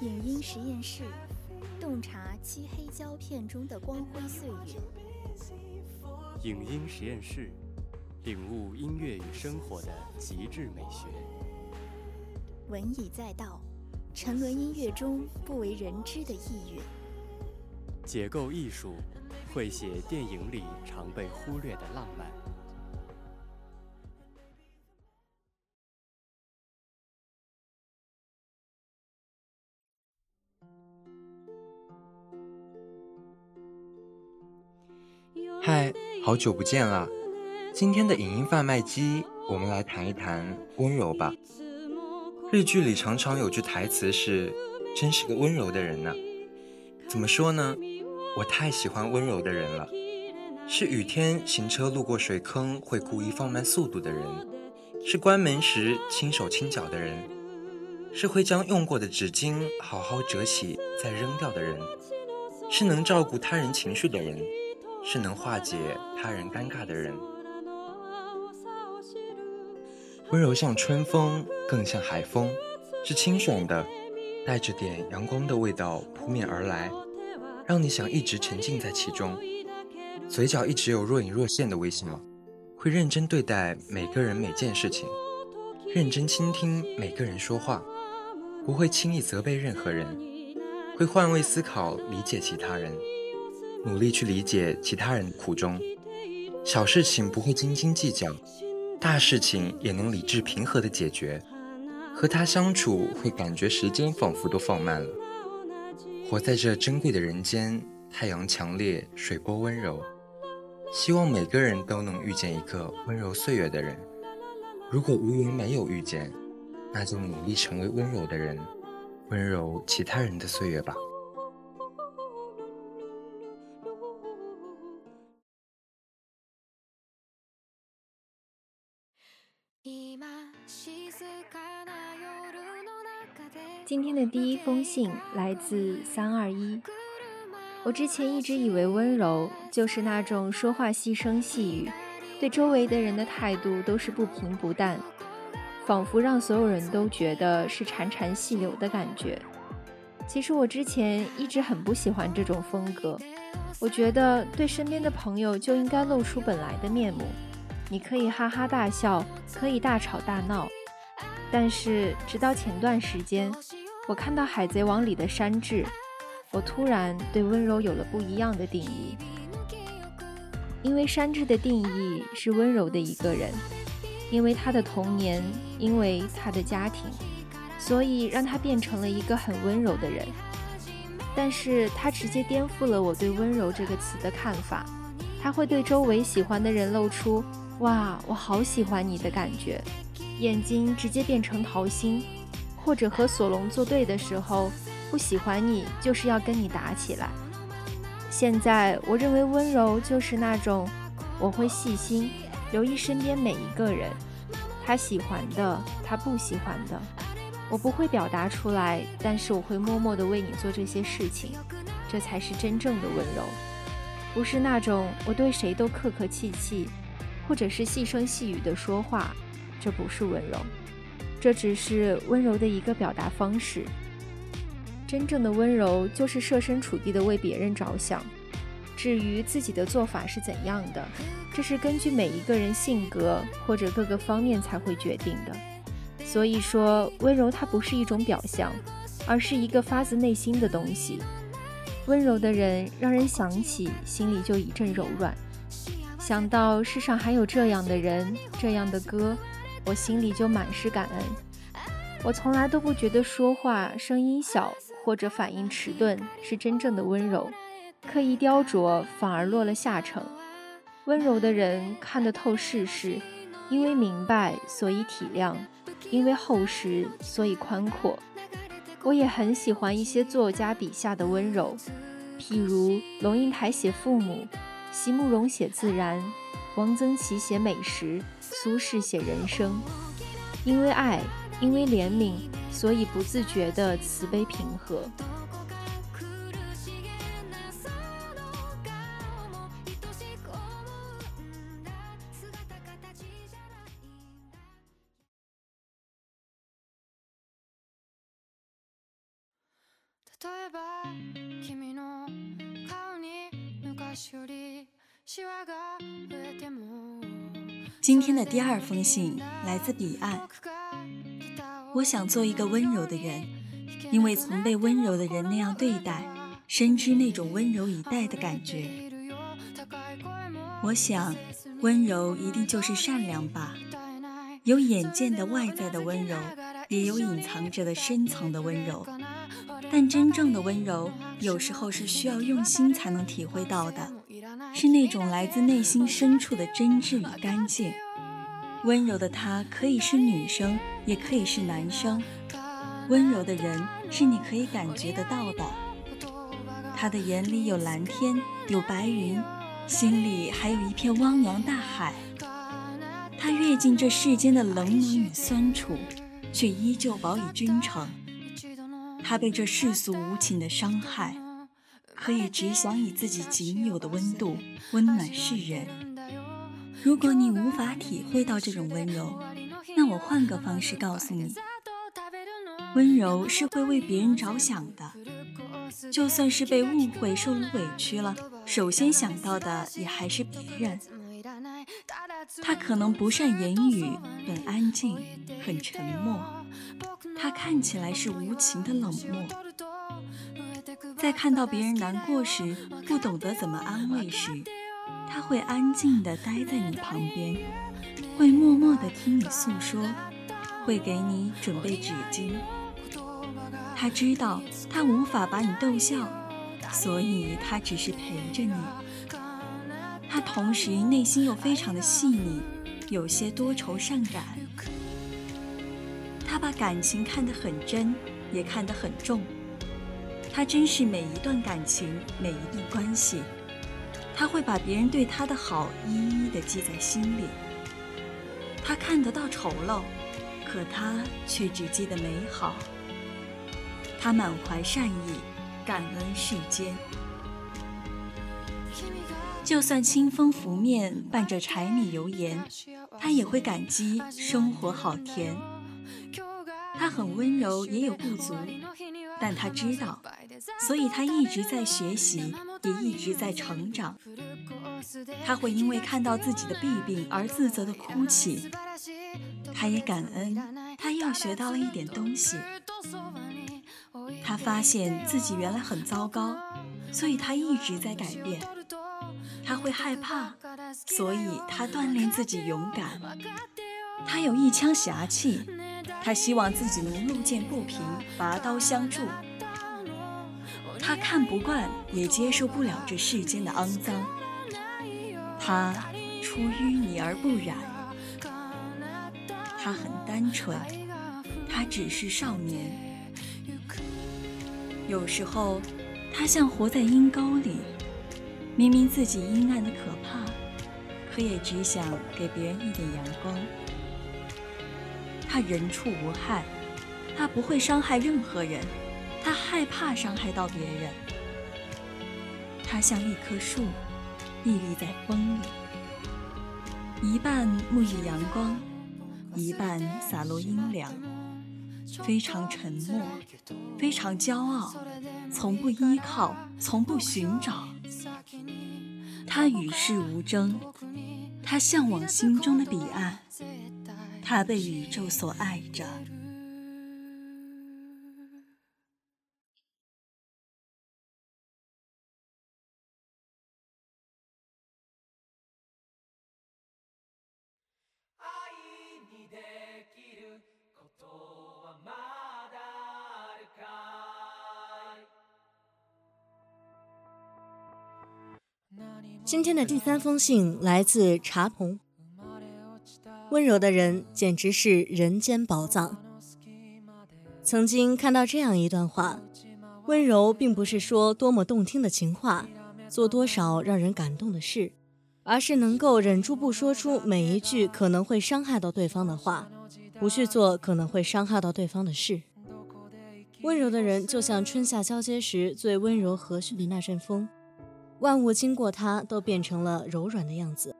影音实验室，洞察漆黑胶片中的光辉岁月。影音实验室，领悟音乐与生活的极致美学。文以载道，沉沦音乐中不为人知的意蕴。解构艺术，绘写电影里常被忽略的浪漫。好久不见了！今天的影音贩卖机，我们来谈一谈温柔吧。日剧里常常有句台词是：“真是个温柔的人呢。”怎么说呢？我太喜欢温柔的人了。是雨天行车路过水坑会故意放慢速度的人，是关门时轻手轻脚的人，是会将用过的纸巾好好折起再扔掉的人，是能照顾他人情绪的人。是能化解他人尴尬的人，温柔像春风，更像海风，是清爽的，带着点阳光的味道扑面而来，让你想一直沉浸在其中，嘴角一直有若隐若现的微笑，会认真对待每个人每件事情，认真倾听每个人说话，不会轻易责备任何人，会换位思考理解其他人。努力去理解其他人的苦衷，小事情不会斤斤计较，大事情也能理智平和的解决。和他相处会感觉时间仿佛都放慢了。活在这珍贵的人间，太阳强烈，水波温柔。希望每个人都能遇见一个温柔岁月的人。如果无缘没有遇见，那就努力成为温柔的人，温柔其他人的岁月吧。今天的第一封信来自三二一。我之前一直以为温柔就是那种说话细声细语，对周围的人的态度都是不平不淡，仿佛让所有人都觉得是潺潺细流的感觉。其实我之前一直很不喜欢这种风格，我觉得对身边的朋友就应该露出本来的面目，你可以哈哈大笑，可以大吵大闹，但是直到前段时间。我看到《海贼王》里的山治，我突然对温柔有了不一样的定义。因为山治的定义是温柔的一个人，因为他的童年，因为他的家庭，所以让他变成了一个很温柔的人。但是他直接颠覆了我对温柔这个词的看法。他会对周围喜欢的人露出“哇，我好喜欢你”的感觉，眼睛直接变成桃心。或者和索隆作对的时候，不喜欢你就是要跟你打起来。现在我认为温柔就是那种，我会细心留意身边每一个人，他喜欢的，他不喜欢的，我不会表达出来，但是我会默默的为你做这些事情，这才是真正的温柔，不是那种我对谁都客客气气，或者是细声细语的说话，这不是温柔。这只是温柔的一个表达方式。真正的温柔就是设身处地的为别人着想。至于自己的做法是怎样的，这是根据每一个人性格或者各个方面才会决定的。所以说，温柔它不是一种表象，而是一个发自内心的东西。温柔的人让人想起心里就一阵柔软，想到世上还有这样的人，这样的歌。我心里就满是感恩。我从来都不觉得说话声音小或者反应迟钝是真正的温柔，刻意雕琢反而落了下乘。温柔的人看得透世事，因为明白所以体谅，因为厚实所以宽阔。我也很喜欢一些作家笔下的温柔，譬如龙应台写父母，席慕容写自然，王曾祺写美食。苏轼写人生，因为爱，因为怜悯，所以不自觉的慈悲平和。今天的第二封信来自彼岸。我想做一个温柔的人，因为曾被温柔的人那样对待，深知那种温柔以待的感觉。我想，温柔一定就是善良吧，有眼见的外在的温柔，也有隐藏着的深层的温柔。但真正的温柔，有时候是需要用心才能体会到的，是那种来自内心深处的真挚与干净。温柔的他可以是女生，也可以是男生。温柔的人是你可以感觉得到的，他的眼里有蓝天，有白云，心里还有一片汪洋大海。他阅尽这世间的冷暖与酸楚，却依旧保以真诚。他被这世俗无情的伤害，可也只想以自己仅有的温度温暖世人。如果你无法体会到这种温柔，那我换个方式告诉你：温柔是会为别人着想的。就算是被误会、受了委屈了，首先想到的也还是别人。他可能不善言语，很安静，很沉默。他看起来是无情的冷漠，在看到别人难过时，不懂得怎么安慰时，他会安静地待在你旁边，会默默地听你诉说，会给你准备纸巾。他知道他无法把你逗笑，所以他只是陪着你。他同时内心又非常的细腻，有些多愁善感。他把感情看得很真，也看得很重。他珍视每一段感情，每一段关系。他会把别人对他的好一一的记在心里。他看得到丑陋，可他却只记得美好。他满怀善意，感恩世间。就算清风拂面，伴着柴米油盐，他也会感激生活好甜。他很温柔，也有不足，但他知道，所以他一直在学习，也一直在成长。他会因为看到自己的弊病而自责的哭泣，他也感恩，他又学到了一点东西。他发现自己原来很糟糕，所以他一直在改变。他会害怕，所以他锻炼自己勇敢。他有一腔侠气。他希望自己能路见不平，拔刀相助。他看不惯，也接受不了这世间的肮脏。他出淤泥而不染。他很单纯，他只是少年。有时候，他像活在阴沟里，明明自己阴暗的可怕，可也只想给别人一点阳光。他人畜无害，他不会伤害任何人，他害怕伤害到别人。他像一棵树，屹立在风里，一半沐浴阳光，一半洒落阴凉，非常沉默，非常骄傲，从不依靠，从不寻找。他与世无争，他向往心中的彼岸。他被宇宙所爱着。今天的第三封信来自茶棚。温柔的人简直是人间宝藏。曾经看到这样一段话：温柔并不是说多么动听的情话，做多少让人感动的事，而是能够忍住不说出每一句可能会伤害到对方的话，不去做可能会伤害到对方的事。温柔的人就像春夏交接时最温柔和煦的那阵风，万物经过它都变成了柔软的样子。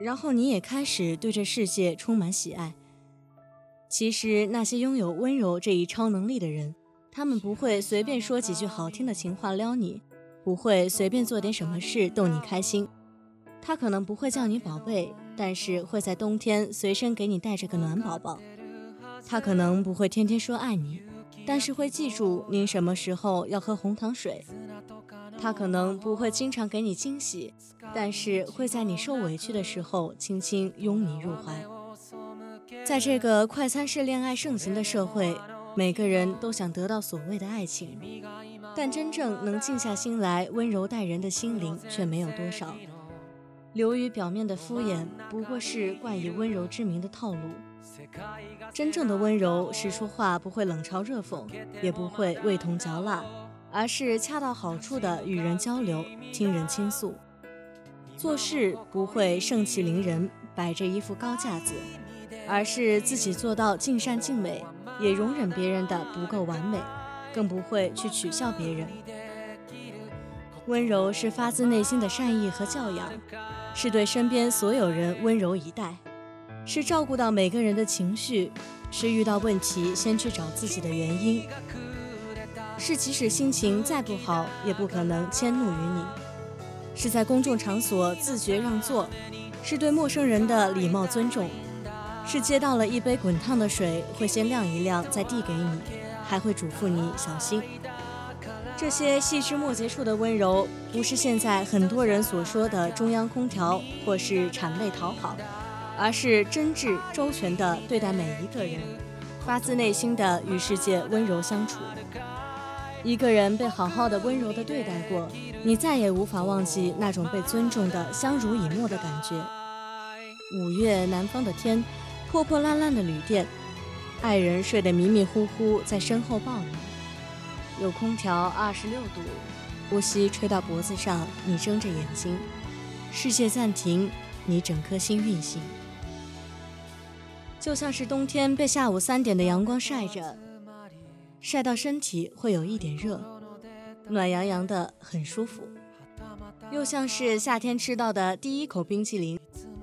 然后你也开始对这世界充满喜爱。其实那些拥有温柔这一超能力的人，他们不会随便说几句好听的情话撩你，不会随便做点什么事逗你开心。他可能不会叫你宝贝，但是会在冬天随身给你带着个暖宝宝。他可能不会天天说爱你，但是会记住您什么时候要喝红糖水。他可能不会经常给你惊喜，但是会在你受委屈的时候轻轻拥你入怀。在这个快餐式恋爱盛行的社会。每个人都想得到所谓的爱情，但真正能静下心来温柔待人的心灵却没有多少。流于表面的敷衍，不过是冠以温柔之名的套路。真正的温柔是说话不会冷嘲热讽，也不会味同嚼蜡，而是恰到好处的与人交流，听人倾诉。做事不会盛气凌人，摆着一副高架子。而是自己做到尽善尽美，也容忍别人的不够完美，更不会去取笑别人。温柔是发自内心的善意和教养，是对身边所有人温柔以待，是照顾到每个人的情绪，是遇到问题先去找自己的原因，是即使心情再不好也不可能迁怒于你，是在公众场所自觉让座，是对陌生人的礼貌尊重。是接到了一杯滚烫的水，会先晾一晾再递给你，还会嘱咐你小心。这些细枝末节处的温柔，不是现在很多人所说的中央空调或是谄媚讨好，而是真挚周全的对待每一个人，发自内心的与世界温柔相处。一个人被好好的温柔的对待过，你再也无法忘记那种被尊重的相濡以沫的感觉。五月南方的天。破破烂烂的旅店，爱人睡得迷迷糊糊，在身后抱你。有空调，二十六度，呼吸吹到脖子上，你睁着眼睛，世界暂停，你整颗心运行。就像是冬天被下午三点的阳光晒着，晒到身体会有一点热，暖洋洋的，很舒服。又像是夏天吃到的第一口冰淇淋，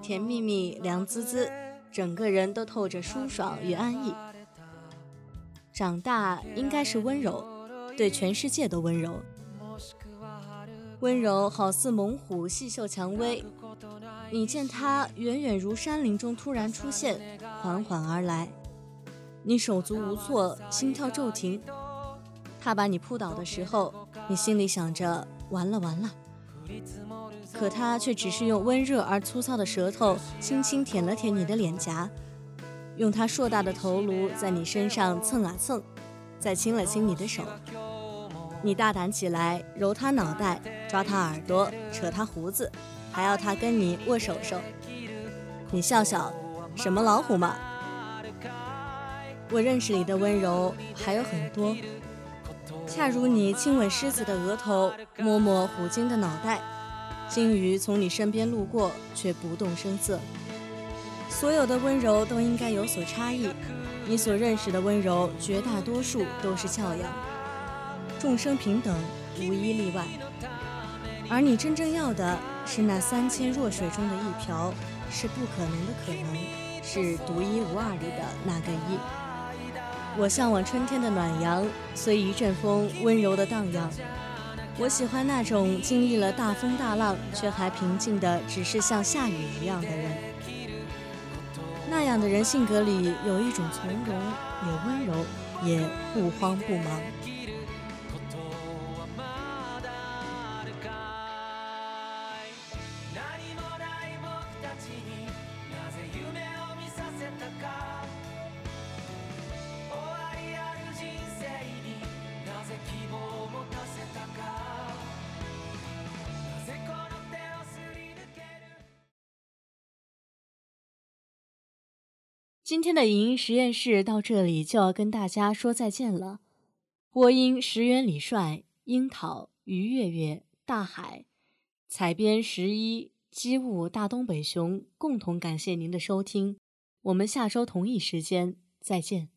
甜蜜蜜，凉滋滋。整个人都透着舒爽与安逸。长大应该是温柔，对全世界都温柔。温柔好似猛虎细嗅蔷薇，你见它远远如山林中突然出现，缓缓而来，你手足无措，心跳骤停。他把你扑倒的时候，你心里想着完了完了。可他却只是用温热而粗糙的舌头轻轻舔了舔你的脸颊，用他硕大的头颅在你身上蹭啊蹭，再亲了亲你的手。你大胆起来，揉他脑袋，抓他耳朵，扯他胡子，还要他跟你握手手。你笑笑，什么老虎嘛？我认识你的温柔还有很多，恰如你亲吻狮子的额头，摸摸虎鲸的脑袋。鲸鱼从你身边路过，却不动声色。所有的温柔都应该有所差异，你所认识的温柔，绝大多数都是教养。众生平等，无一例外。而你真正要的是那三千弱水中的一瓢，是不可能的可能，是独一无二里的那个一。我向往春天的暖阳，随一阵风温柔的荡漾。我喜欢那种经历了大风大浪却还平静的，只是像下雨一样的人。那样的人性格里有一种从容，也温柔，也不慌不忙。今天的影音实验室到这里就要跟大家说再见了。播音石原李帅、樱桃、于月月、大海，采编十一、机务、大东北熊共同感谢您的收听。我们下周同一时间再见。